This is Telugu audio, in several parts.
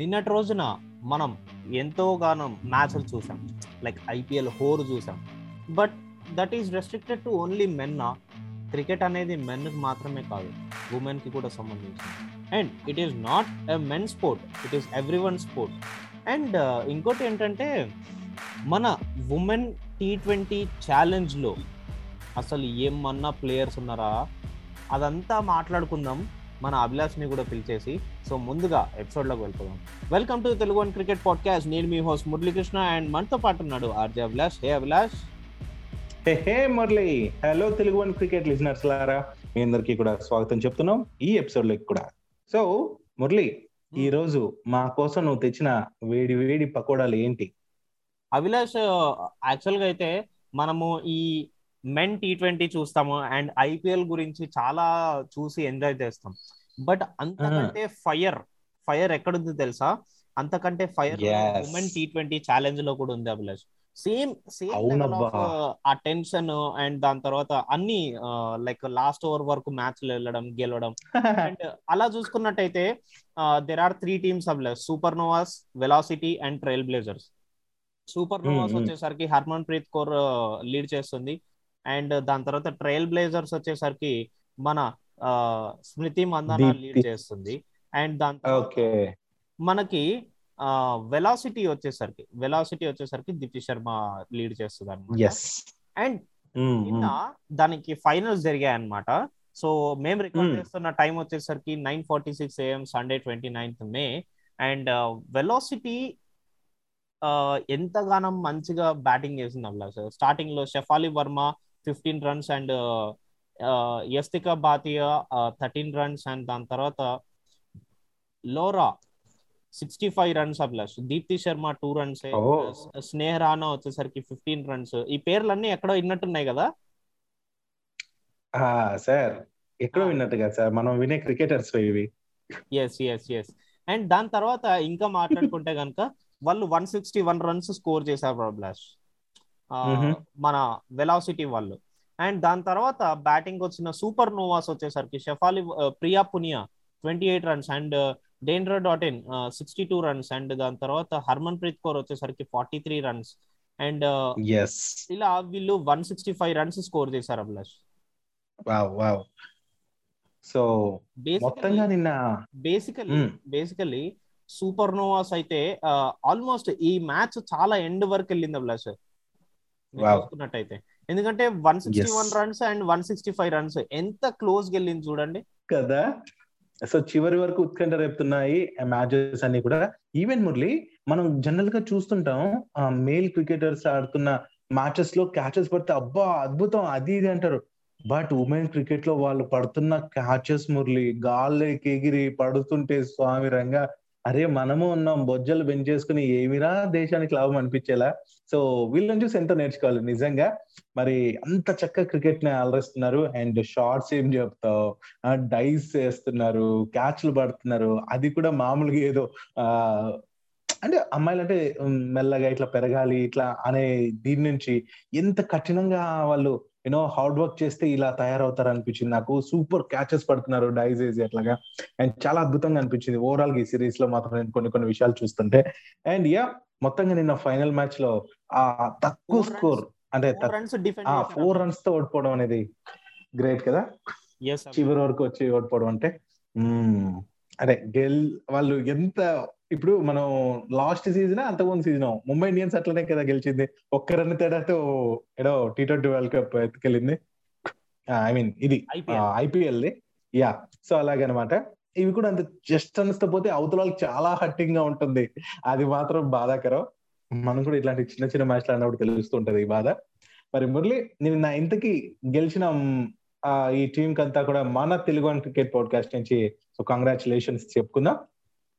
నిన్నటి రోజున మనం ఎంతో గానం మ్యాచ్లు చూసాం. లైక్ ఐపీఎల్ హోర్ చూసాం. But that is restricted to only men cricket అనేది మెన్కి మాత్రమే కాదు ఉమెన్కి కూడా సంబంధించింది. And it is not a men sport it is everyone sport. And ఇంకోటి ఏంటంటే మన ఉమెన్ టీ ట్వంటీ ఛాలెంజ్లో అసలు ఏమన్నా ప్లేయర్స్ ఉన్నారా? అదంతా మాట్లాడుకుందాం. మన అభిలాష్ని కూడా పిలిచేసి సో ముందుగా ఎపిసోడ్లోకి వెళ్ళిపోదాం. Welcome to Telugu one cricket podcast నేను మీ హోస్ట్ మురళీకృష్ణ అండ్ మనతో పాటు ఉన్నాడు RJ Abhilash. Hey Abhilash. Hey hey Murali. Hello Telugu one cricket listeners లారా. మీ అందరికీ కూడా స్వాగతం చెప్తున్నాం. ఈ ఎపిసోడ్లోకి కూడా. సో మురళి ఈ రోజు మా కోసం నువ్వు తెచ్చిన వేడి వేడి పకోడాలు ఏంటి? అభిలాష్ యాక్చువల్గా అయితే మనము ఈ మెన్ టీ ట్వంటీ చూస్తాము అండ్ ఐపీఎల్ గురించి చాలా చూసి ఎంజాయ్ చేస్తాం. బట్ అంతకంటే ఫైర్ ఫైర్ ఎక్కడుంది తెలుసా? అంతకంటే ఫైర్. ఉమెన్ టీ ట్వంటీ ఛాలెంజ్లో కూడా ఉంది అభిలాష్. సేమ్ సేమ్ ఆ టెన్షన్ అండ్ దాని తర్వాత అన్ని లైక్ లాస్ట్ ఓవర్ వరకు మ్యాచ్ వెళ్ళడం గెలవడం. అండ్ అలా చూసుకున్నట్టయితే there are three teams Abhilash. Super novas velocity and trail blazers super novas. వచ్చేసరికి హర్మన్ ప్రీత్ కౌర్ లీడ్ చేస్తుంది. అండ్ దాని తర్వాత ట్రయల్ బ్లేజర్స్ వచ్చేసరికి మన స్మృతి మందాన. లీడ్ చేస్తుంది. అండ్ దాని తర్వాత మనకి వెలాసిటీ వచ్చేసరికి వెలాసిటీ వచ్చేసరికి దీప్తి శర్మ లీడ్ చేస్తుంది అనమాట అండ్ నిన్న దానికి ఫైనల్స్ జరిగాయి అన్నమాట సో మేము రికార్డ్. చేస్తున్న టైం వచ్చేసరికి nine forty six AM Sunday twenty ninth May. And velocity ఎంతగానో మంచిగా బ్యాటింగ్ చేసింది అభిలాష్ స్టార్టింగ్లో Shafali Verma fifteen runs and Yastika Bhatia thirteen runs and దాని తర్వాత Laura sixty five runs Abhilash Deepti Sharma two runs. Sneha Rana వచ్చేసరికి ఫిఫ్టీన్ రన్స్ ఈ పేర్లన్నీ ఎక్కడో విన్నట్టున్నాయి కదా? సార్ ఎక్కడో విన్నట్టుగా సార్. మనం వినే క్రికెటర్స్ ఇవి. ఎస్ ఎస్ ఎస్ అండ్ దాని తర్వాత ఇంకా మాట్లాడుకుంటే కనుక వాళ్ళు one sixty one runs score చేశారు Mhm. మన వెలాసిటీ వాళ్ళు. అండ్ దాని తర్వాత బ్యాటింగ్ వచ్చిన సూపర్ నోవాస్ వచ్చేసరికి Shafali Priya Punia twenty eight runs and Deandra Dottin sixty two runs and దాని తర్వాత హర్మన్ ప్రీత్ కౌర్ వచ్చేసరికి ఫార్టీ త్రీ రన్స్ అండ్ ఇలా వీళ్ళు one sixty five runs score చేశారు అభిలాష్. సో మొత్తంగా నిన్న బేసికలీ. బేసికలీ సూపర్ నోవాస్ అయితే ఆల్మోస్ట్ ఈ మ్యాచ్ చాలా ఎండ్ వరకు వెళ్ళింది అభిలాష్. చూసుకున్నట్టయితే ఎందుకంటే one sixty one. Runs and one sixty five runs ఎంత క్లోజ్ వెళ్ళింది చూడండి. కదా? సో చివరి వరకు ఉత్కంఠ రేపుతున్నాయి మ్యాచెస్ అన్ని కూడా. ఈవెన్ మురళి మనం జనరల్గా చూస్తుంటాం మేల్ క్రికెటర్స్ ఆడుతున్న మ్యాచెస్లో క్యాచెస్ పడితే అబ్బా అద్భుతం అది ఇది అంటారు. బట్ ఉమెన్ క్రికెట్లో వాళ్ళు పడుతున్న క్యాచెస్ మురళి గాల్లోకి ఎగిరి పడుతుంటే స్వామి రంగా అరే మనము ఉన్నాం బొజ్జలు పెంచేసుకుని ఏమిరా దేశానికి లాభం అనిపించేలా? సో వీళ్ళని చూసి ఎంతో నేర్చుకోవాలి నిజంగా. మరి అంత చక్కగా క్రికెట్ని అలరిస్తున్నారు అండ్ షార్ట్స్ ఏం చెప్తావు? డైస్ వేస్తున్నారు క్యాచ్లు పడుతున్నారు. అది కూడా మామూలుగా ఏదో ఆ అంటే అమ్మాయిలు అంటే మెల్లగా ఇట్లా పెరగాలి ఇట్లా అనే దీని నుంచి ఎంత కఠినంగా వాళ్ళు యూనో హార్డ్ వర్క్ చేస్తే ఇలా తయారవుతారు అనిపించింది నాకు సూపర్ క్యాచెస్ పడుతున్నారు వేసి అట్లాగా అండ్ చాలా అద్భుతంగా అనిపించింది. ఓవరాల్గా ఈ సిరీస్లో మాత్రం నేను కొన్ని కొన్ని విషయాలు చూస్తుంటే. అండ్ యా మొత్తంగా నిన్న ఫైనల్ మ్యాచ్లో ఆ తక్కువ స్కోర్ అంటే ఫోర్ రన్స్తో ఓడిపోవడం అనేది గ్రేట్ కదా? చివరి వరకు వచ్చి ఓడిపోవడం అంటే. అదే గెల్ వాళ్ళు ఎంత ఇప్పుడు మనం లాస్ట్ సీజన్ అంతకుముందు సీజన్ ముంబై ఇండియన్స్ అట్లనే కదా గెలిచింది. ఒక్క రన్ తేడాతో ఏదో టీ ట్వంటీ వరల్డ్ కప్ ఎత్తుకెళ్ళింది. ఐ మీన్ ఇది ఐపీఎల్. యా సో అలాగనమాట. ఇవి కూడా అంత జస్ట్తో పోతే అవతల వాళ్ళకి చాలా హట్టింగ్గా ఉంటుంది. అది మాత్రం బాధాకరం. మనం కూడా ఇట్లాంటి చిన్న చిన్న మ్యాచ్లు ఆడినప్పుడు తెలుస్తుంటది ఈ బాధ. మరి మురళి నేను నా ఇంతకి గెలిచిన ఈ టీం కంతా కూడా మన తెలుగు క్రికెట్ పాడ్కాస్ట్ నుంచి. సో కంగ్రాచులేషన్స్ చెప్పుకుందాం.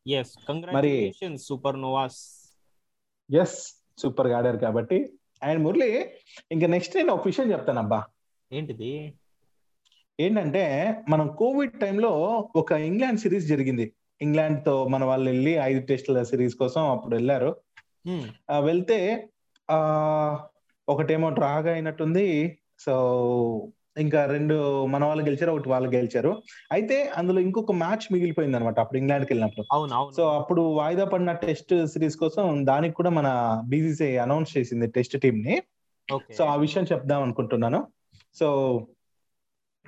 Yes congratulations super novas yes సూపర్గా ఆడారు కాబట్టి. అండ్ మురళి ఇంకా నెక్స్ట్ నేను ఒక విషయం చెప్తాను అబ్బా. ఏంటిది? ఏంటంటే మనం కోవిడ్ టైంలో ఒక ఇంగ్లాండ్ సిరీస్ జరిగింది. ఇంగ్లాండ్తో మన వాళ్ళు వెళ్ళి ఐదు టెస్టుల సిరీస్ కోసం అప్పుడు వెళ్ళారు. Hmm. వెళ్తే ఆ ఒకటేమో డ్రాగా అయినట్టుంది. సో ఇంకా రెండు మన వాళ్ళు గెలిచారు ఒకటి వాళ్ళు గెలిచారు. అయితే అందులో ఇంకొక మ్యాచ్ మిగిలిపోయింది అనమాట అప్పుడు ఇంగ్లాండ్కి వెళ్ళినప్పుడు. అవును అవును. సో అప్పుడు వాయిదా పడిన టెస్ట్ సిరీస్ కోసం దానికి కూడా మన బీసీసీ అనౌన్స్ చేసింది టెస్ట్ టీమ్ని సో ఆ విషయం చెప్దాం అనుకుంటున్నాను. సో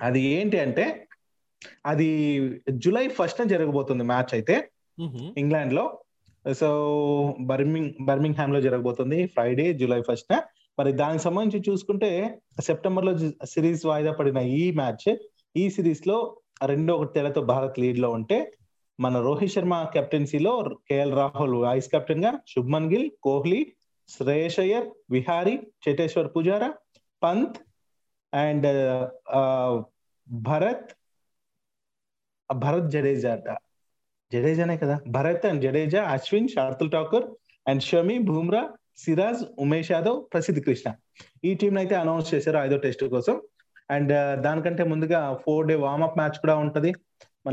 అది ఏంటి అంటే అది జూలై ఫస్ట్ జరగబోతుంది మ్యాచ్ అయితే. ఇంగ్లాండ్లో సో బర్మింగ్ బర్మింగ్ హ్యామ్లో జరగబోతుంది ఫ్రైడే జూలై ఫస్ట్ మరి దానికి సంబంధించి చూసుకుంటే సెప్టెంబర్లో సిరీస్ వాయిదా పడిన ఈ మ్యాచ్ ఈ సిరీస్లో రెండో ఒకటి తేడాతో భారత్ లీడ్లో ఉంటే మన రోహిత్ శర్మ కెప్టెన్సీలో కేఎల్ రాహుల్ వైస్ కెప్టెన్గా శుభ్మన్ గిల్ కోహ్లీ శ్రేయస్ అయ్యర్ విహారీ చేటేశ్వర్ పుజారా పంత్ అండ్ భరత్ భరత్ జడేజా అట. జడేజానే కదా? Bharat and Jadeja Ashwin Shardul Thakur and Shami Bumrah Siraj Umesh Yadav Prasidh Krishna. ఈ టీం అయితే అనౌన్స్ చేశారు ఐదో టెస్ట్ కోసం. అండ్ uh, దానికంటే ముందుగా ఫోర్ డే వార్మప్ మ్యాచ్ కూడా ఉంటది.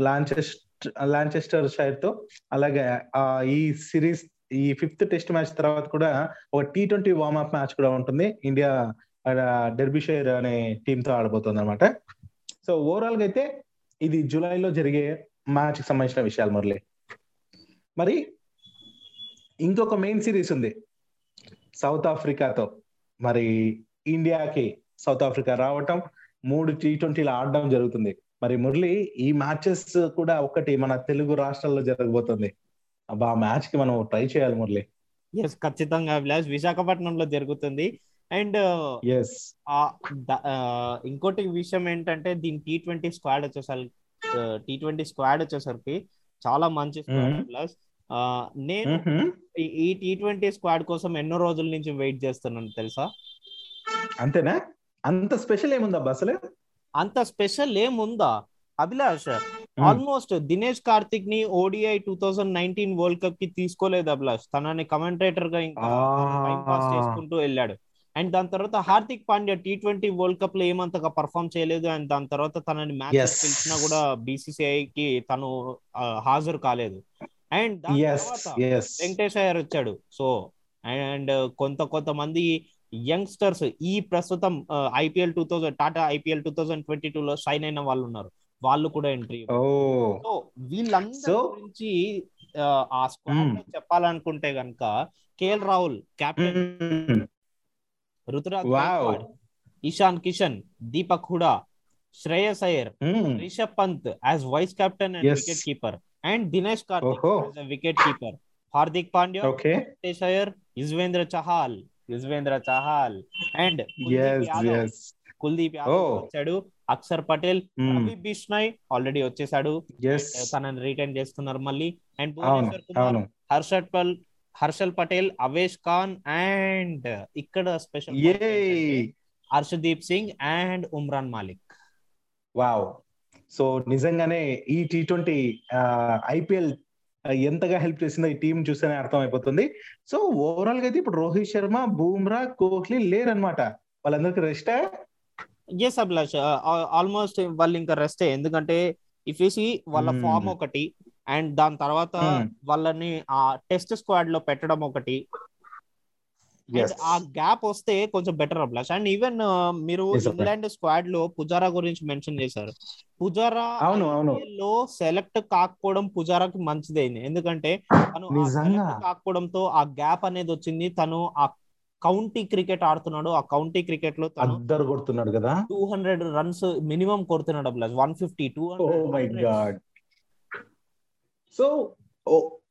లాంచెస్టర్ లాంచెస్టర్ షైర్తో. అలాగే ఈ సిరీస్ ఈ ఫిఫ్త్ టెస్ట్ మ్యాచ్ తర్వాత కూడా ఒక టీ ట్వంటీ వార్మప్ మ్యాచ్ కూడా ఉంటుంది. ఇండియా డెర్బిషైర్ అనే టీమ్తో ఆడబోతుంది అనమాట సో ఓవరాల్గా అయితే ఇది జూలైలో జరిగే మ్యాచ్కి సంబంధించిన విషయాలు మురళి. మరి ఇంకొక మెయిన్ సిరీస్ ఉంది. సౌత్ ఆఫ్రికాతో మరి ఇండియాకి సౌత్ ఆఫ్రికా రావటం మూడు టీ ట్వంటీలు ఆడడం జరుగుతుంది. మరి మురళి ఈ మ్యాచెస్ కూడా ఒకటి మన తెలుగు రాష్ట్రాల్లో జరగబోతుంది. అబ్బా ఆ మ్యాచ్కి మనం ట్రై చేయాలి మురళి. ఎస్ ఖచ్చితంగా అభిలాష్. విశాఖపట్నంలో జరుగుతుంది. అండ్ ఎస్ ఇంకోటి విషయం ఏంటంటే దీని టీ ట్వంటీ స్క్వాడ్ వచ్చేసరికి టీ ట్వంటీ స్క్వాడ్ వచ్చేసరికి చాలా మంచి స్క్వాడ్ Mhm. నేను ఈ- టీ ట్వంటీ స్క్వాడ్ కోసం ఎన్నో రోజుల నుంచి వెయిట్ చేస్తున్నాను తెలుసా? అంతేనా? అంత స్పెషల్ ఏముందబ్బా అసలు? అంత స్పెషల్ ఏముందా? Abhilash almost Dinesh కార్తిక్ని ODI two thousand nineteen world కప్కి తీసుకోలేదు అభిలాష్. తనని కమెంటేటర్గా ఇంకా టైం పాస్ చేసుకుంటూ వెళ్ళాడు. అండ్ దాని తర్వాత Hardik Pandya T twenty world కప్లో ఏమంతగా పర్ఫామ్ చేయలేదు. అండ్ దాని తర్వాత తనని మ్యాచ్. పిలిచినా కూడా బీసీసీఐ కి తను హాజరు కాలేదు. అండ్ వెంకటేష్ అయ్యర్ వచ్చాడు. సో అండ్ కొంత కొంతమంది యంగ్స్టర్స్ ఈ ప్రస్తుతం IPL two thousand Tata IPL two thousand twenty two లో సైన్ అయిన వాళ్ళు ఉన్నారు. వాళ్ళు కూడా ఎంట్రీ సో వీళ్ళందరి So- గురించి ఆ, స్క్వాడ్లో చెప్పాలనుకుంటే గనక KL Rahul captain Ruturaj Wow. Gaikwad, Ishan Kishan Deepak Hooda Shreyas Iyer Rishabh Pant as vice captain and. Wicket keeper. And Dinesh Karthik wicket keeper Hardik Pandya okay Venkatesh Iyer Yuzvendra Chahal Yuzvendra Chahal and Kuldeep Yadav. వచ్చాడు. అక్షర్ పటేల్ రవి బిష్నాయ్ ఆల్రెడీ వచ్చేసాడు తనని రిటైన్ చేస్తున్నారు మళ్ళీ. అండ్ అవును భువనేశ్వర్ కుమార్ అవును. హర్షల్ పల్ హర్షల్ పటేల్ అవేష్ ఖాన్ అండ్ ఇక్కడ special Arshdeep Singh and Umran Malik wow so నిజంగానే ఈ టీ ట్వంటీ ఐపీఎల్ ఎంతగా హెల్ప్ చేసిందో ఈ టీం చూస్తేనే అర్థం అయిపోతుంది సో ఓవరాల్గా అయితే ఇప్పుడు రోహిత్ శర్మ బూమ్రా కోహ్లీ లేరనమాట వాళ్ళందరికి రెస్ట్? ఎస్ అభిలాష్. ఆల్మోస్ట్ వాళ్ళు ఇంకా రెస్ట్. ఎందుకంటే ఇఫ్ సి వాళ్ళ Hmm. ఫామ్ ఒకటి అండ్ దాని తర్వాత Hmm. వాళ్ళని ఆ టెస్ట్ స్క్వాడ్లో పెట్టడం ఒకటి. ఆ గ్యాప్ వస్తే కొంచెం బెటర్ అభిలాష్. అండ్ ఈవెన్ మీరు. ఇంగ్లాండ్ స్క్వాడ్లో పుజారా గురించి మెన్షన్ చేశారు. పుజారా అవును, అవును. లో సెలెక్ట్ కాకపోవడం పుజారాకి మంచిదైంది ఎందుకంటే తను కాకపోవడంతో ఆ గ్యాప్ అనేది వచ్చింది. తను ఆ కౌంటీ క్రికెట్ ఆడుతున్నాడు. ఆ కౌంటీ క్రికెట్లో తను అద్దరు కొడుతున్నాడు కదా? టూ హండ్రెడ్ రన్స్ మినిమం కొడుతున్నాడు Abhilash. One fifty two my god so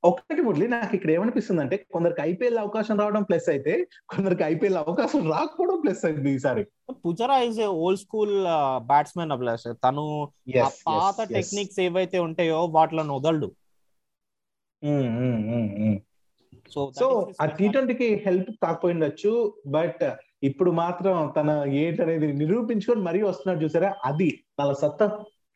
ఒకటి మురళి నాకు ఇక్కడ ఏమనిపిస్తుంది అంటే కొందరికి ఐపీఎల్ అవకాశం రావడం ప్లస్ అయితే కొందరికి ఐపీఎల్ అవకాశం రాకపోవడం ప్లస్ అయింది ఈసారి. Pujara is a old school batsmen Abhilash. తను పాత. టెక్నిక్స్ ఏవైతే ఉంటాయో వాటిలను వదలడు. సో సో ఆ టీ ట్వంటీకి హెల్ప్ కాకపోయిండొచ్చు బట్ ఇప్పుడు మాత్రం తన ఏంటనేది నిరూపించుకొని మరీ వస్తున్నాడు చూసారా? అది తన సత్తా.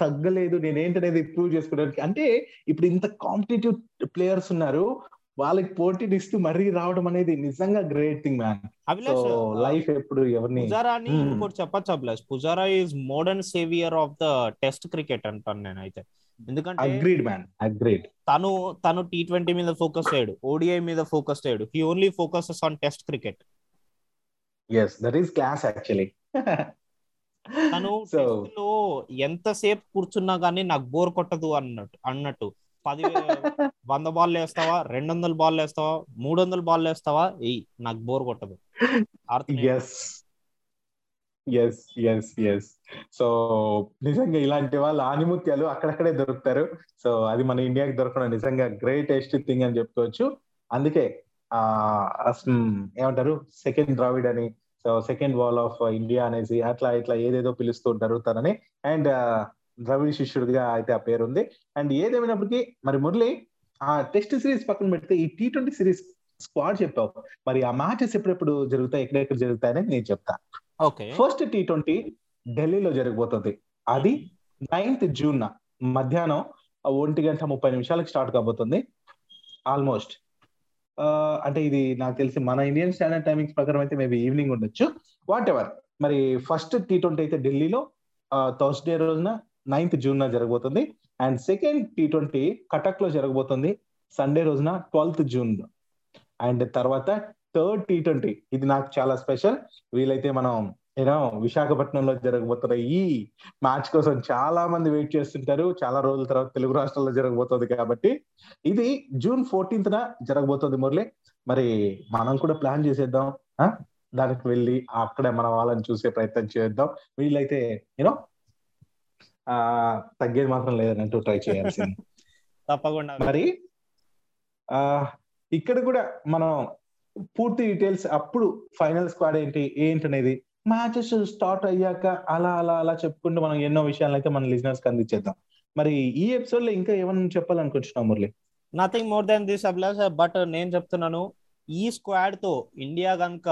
తగ్గలేదు నేనేంటనేది ప్రూవ్ చేసుకోవడానికి. అంటే ఇప్పుడు ఇంత కాంపిటేటివ్ ప్లేయర్స్ ఉన్నారు వాళ్ళకి పోటీని ఇస్తూ మరీ రావడం అనేది నిజంగా great thing man Abhilash life ఎప్పుడు ఎవరిని పుజారా అని Hmm. ఇంకోటి చెప్పచ్చు Abhilash. Pujara is modern saviour of the test cricket అంటాను నేనైతే. ఎందుకంటే అగ్రీడ్ మ్యాన్ అగ్రీడ్ తను తను టీ ట్వంటీ మీద ఫోకస్ చేయడు ఓడిఐ మీద ఫోకస్ చేయడు. He only focuses on test cricket yes that is class actually తను టెస్ట్లో ఎంతసేపు కూర్చున్నా గానీ నాకు బోర్ కొట్టదు అన్నట్టు అన్నట్టు. పది వంద బాల్ వేస్తావా? రెండు వందల బాల్ వేస్తావా? మూడు వందల బాల్ వేస్తావా? ఎయ్ నాకు బోర్ కొట్టదు. ఎస్ ఎస్ ఎస్ సో నిజంగా ఇలాంటి వాళ్ళు ఆనిముత్యాలు అక్కడక్కడే దొరుకుతారు. సో అది మన ఇండియాకి దొరకడం నిజంగా గ్రేటెస్ట్ థింగ్ అని చెప్పుకోవచ్చు. అందుకే ఆ ఏమంటారు? సెకండ్ ద్రావిడ్ అని so second wall of India అనేసి అట్లా ఇట్లా ఏదేదో పిలుస్తూ ఉంటారు తనని. అండ్ ద్రవిడ్ శిష్యుడిగా అయితే ఆ పేరు ఉంది అండ్ ఏదేమైనప్పటికీ మరి మురళి ఆ టెస్ట్ సిరీస్ పక్కన పెడితే ఈ టీ ట్వంటీ సిరీస్ స్క్వాడ్ చెప్పావు. మరి ఆ మ్యాచెస్ ఎప్పుడెప్పుడు జరుగుతాయి ఎక్కడెక్కడ జరుగుతాయని నేను చెప్తా. ఓకే. ఫస్ట్ టీ ట్వంటీ ఢిల్లీలో జరగబోతుంది. అది నైన్త్ జూన్ మధ్యాహ్నం ఒంటి గంట ముప్పై నిమిషాలకు స్టార్ట్ కాబోతుంది. ఆల్మోస్ట్. అంటే ఇది నాకు తెలిసి మన ఇండియన్ స్టాండర్డ్ టైమింగ్స్ ప్రకారం అయితే మేబీ ఈవినింగ్ ఉండొచ్చు. వాట్ ఎవర్ మరి ఫస్ట్ టీ ట్వంటీ అయితే ఢిల్లీలో థర్స్డే రోజున నైన్త్ జూన్ జరగబోతుంది. అండ్ సెకండ్ టీ ట్వంటీ కటక్లో జరగబోతుంది. సండే రోజున ట్వెల్త్ జూన్ అండ్ తర్వాత థర్డ్ టీ ట్వంటీ ఇది నాకు చాలా స్పెషల్ వీలైతే మనం యూనో విశాఖపట్నంలో జరగబోతున్న ఈ మ్యాచ్ కోసం చాలా మంది వెయిట్ చేస్తుంటారు. చాలా రోజుల తర్వాత తెలుగు రాష్ట్రాల్లో జరగబోతుంది కాబట్టి ఇది జూన్ ఫోర్టీన్త్ న జరగబోతుంది మురళి. మరి మనం కూడా ప్లాన్ చేసేద్దాం. ఆ? దానికి వెళ్ళి అక్కడ మన వాళ్ళని చూసే ప్రయత్నం చేద్దాం. వీళ్ళైతే యూనో ఆ తగ్గేది మాత్రం లేదన్నట్టు ట్రై చేయాల్సింది. తప్పకుండా. మరి ఆ ఇక్కడ కూడా మనం పూర్తి డీటెయిల్స్ అప్పుడు ఫైనల్ స్క్వాడ్ ఏంటి ఏంటి అనేది మ్యాచెస్ స్టార్ట్ అయ్యాక అలా అలా అలా చెప్పుకుంటూ మనం ఎన్నో విషయాలు అయితే మన లిజనర్స్కి అందించేద్దాం. మరి ఈ ఎపిసోడ్లో ఇంకా ఏమన్నా చెప్పాలనుకుంటున్నాం Murali? Nothing more than this Abhilash. But నేను చెప్తున్నాను ఈ స్క్వాడ్తో ఇండియా కనుక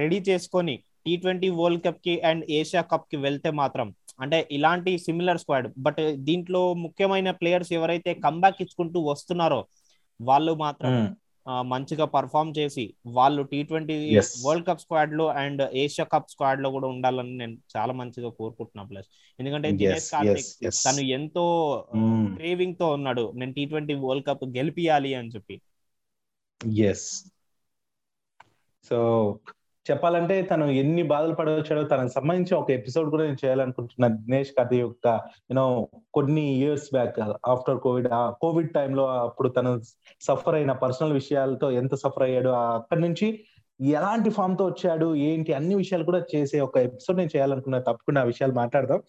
రెడీ చేసుకొని టీ ట్వంటీ వరల్డ్ కప్కి అండ్ ఏషియా కప్కి వెళ్తే మాత్రం అంటే ఇలాంటి సిమిలర్ స్క్వాడ్ బట్ దీంట్లో ముఖ్యమైన ప్లేయర్స్ ఎవరైతే కంబ్యాక్ ఇచ్చుకుంటూ వస్తున్నారో వాళ్ళు మాత్రం మంచిగా పర్ఫామ్ చేసి వాళ్ళు టీ ట్వంటీ. వరల్డ్ కప్ స్క్వాడ్లో అండ్ ఏషియా కప్ స్క్వాడ్లో కూడా ఉండాలని నేను చాలా మంచిగా కోరుకుంటున్నా ప్లస్ ఎందుకంటే దినేష్ కార్తిక్. తను ఎంతో. క్రేవింగ్తో ఉన్నాడు నేను టీ ట్వంటీ వరల్డ్ కప్ గెలిపియాలి అని చెప్పి ఎస్ సో చెప్పాలంటే తను ఎన్ని బాధలు పడవచ్చాడో తనకు సంబంధించి ఒక ఎపిసోడ్ కూడా నేను చేయాలనుకుంటున్నా దినేష్ కథ యొక్క యూనో కొన్ని ఇయర్స్ బ్యాక్ ఆఫ్టర్ కోవిడ్ ఆ కోవిడ్ టైంలో అప్పుడు తను సఫర్ అయిన పర్సనల్ విషయాలతో ఎంత సఫర్ అయ్యాడో అక్కడి నుంచి ఎలాంటి ఫామ్తో వచ్చాడు ఏంటి అన్ని విషయాలు కూడా చేసే ఒక ఎపిసోడ్ నేను చేయాలనుకున్నా. తప్పకుండా ఆ విషయాలు మాట్లాడదాం.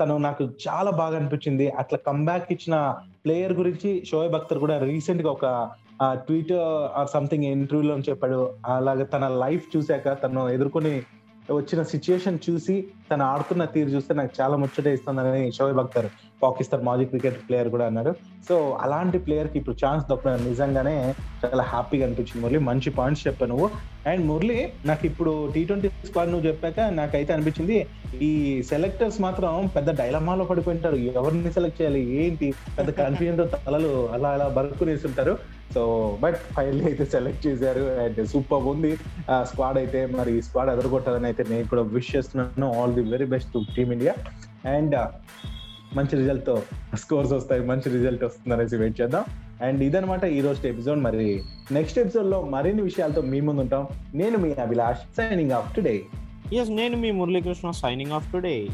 తను నాకు చాలా బాగా అనిపించింది. అట్లా కంబ్యాక్ ఇచ్చిన ప్లేయర్ గురించి షోయబ్ అఖ్తర్ కూడా రీసెంట్గా ఒక ఆ ట్వీట్ ఆర్ సంథింగ్ ఇంటర్వ్యూలో చెప్పాడు. అలాగే తన లైఫ్ చూశాక తను ఎదుర్కొని వచ్చిన సిచ్యుయేషన్ చూసి తను ఆడుతున్న తీరు చూస్తే నాకు చాలా ముచ్చట ఇస్తుందని షోయబ్ అఖ్తర్ పాకిస్తాన్ మాజీ క్రికెట్ ప్లేయర్ కూడా అన్నారు సో అలాంటి ప్లేయర్కి ఇప్పుడు ఛాన్స్ దొరకడం నిజంగానే చాలా హ్యాపీగా అనిపించింది మురళి. మంచి పాయింట్స్ చెప్పావు నువ్వు. అండ్ మురళి నాకు ఇప్పుడు టీ ట్వంటీ స్క్వాడ్ నువ్వు చెప్పాక నాకైతే అనిపించింది ఈ సెలెక్టర్స్ మాత్రం పెద్ద డైలమాలో పడిపోయింటారు. ఎవరిని సెలెక్ట్ చేయాలి? ఏంటి? పెద్ద కన్ఫ్యూజన్తో తలలు అలా అలా బరుకునేస్తుంటారు సో బట్ ఫైనల్ అయితే సెలెక్ట్ చేశారు. అండ్ సూపర్ ఉంది. ఆ స్క్వాడ్ అయితే మరి ఈ స్క్వాడ్ ఎదుర్కొట్టాలని అయితే నేను కూడా విష్ చేస్తున్నాను. All the very best to team India. And మంచి రిజల్ట్తో స్కోర్స్ వస్తాయి మంచి రిజల్ట్ వస్తుంది అనేసి వెయిట్ చేద్దాం. అండ్ ఇదనమాట ఈ రోజు ఎపిసోడ్ మరి నెక్స్ట్ ఎపిసోడ్లో మరిన్ని విషయాలతో మీ ముందు ఉంటాం. నేను మీ Abhilash signing off today yes నేను మీ మురళీకృష్ణ సైనింగ్ ఆఫ్ టుడే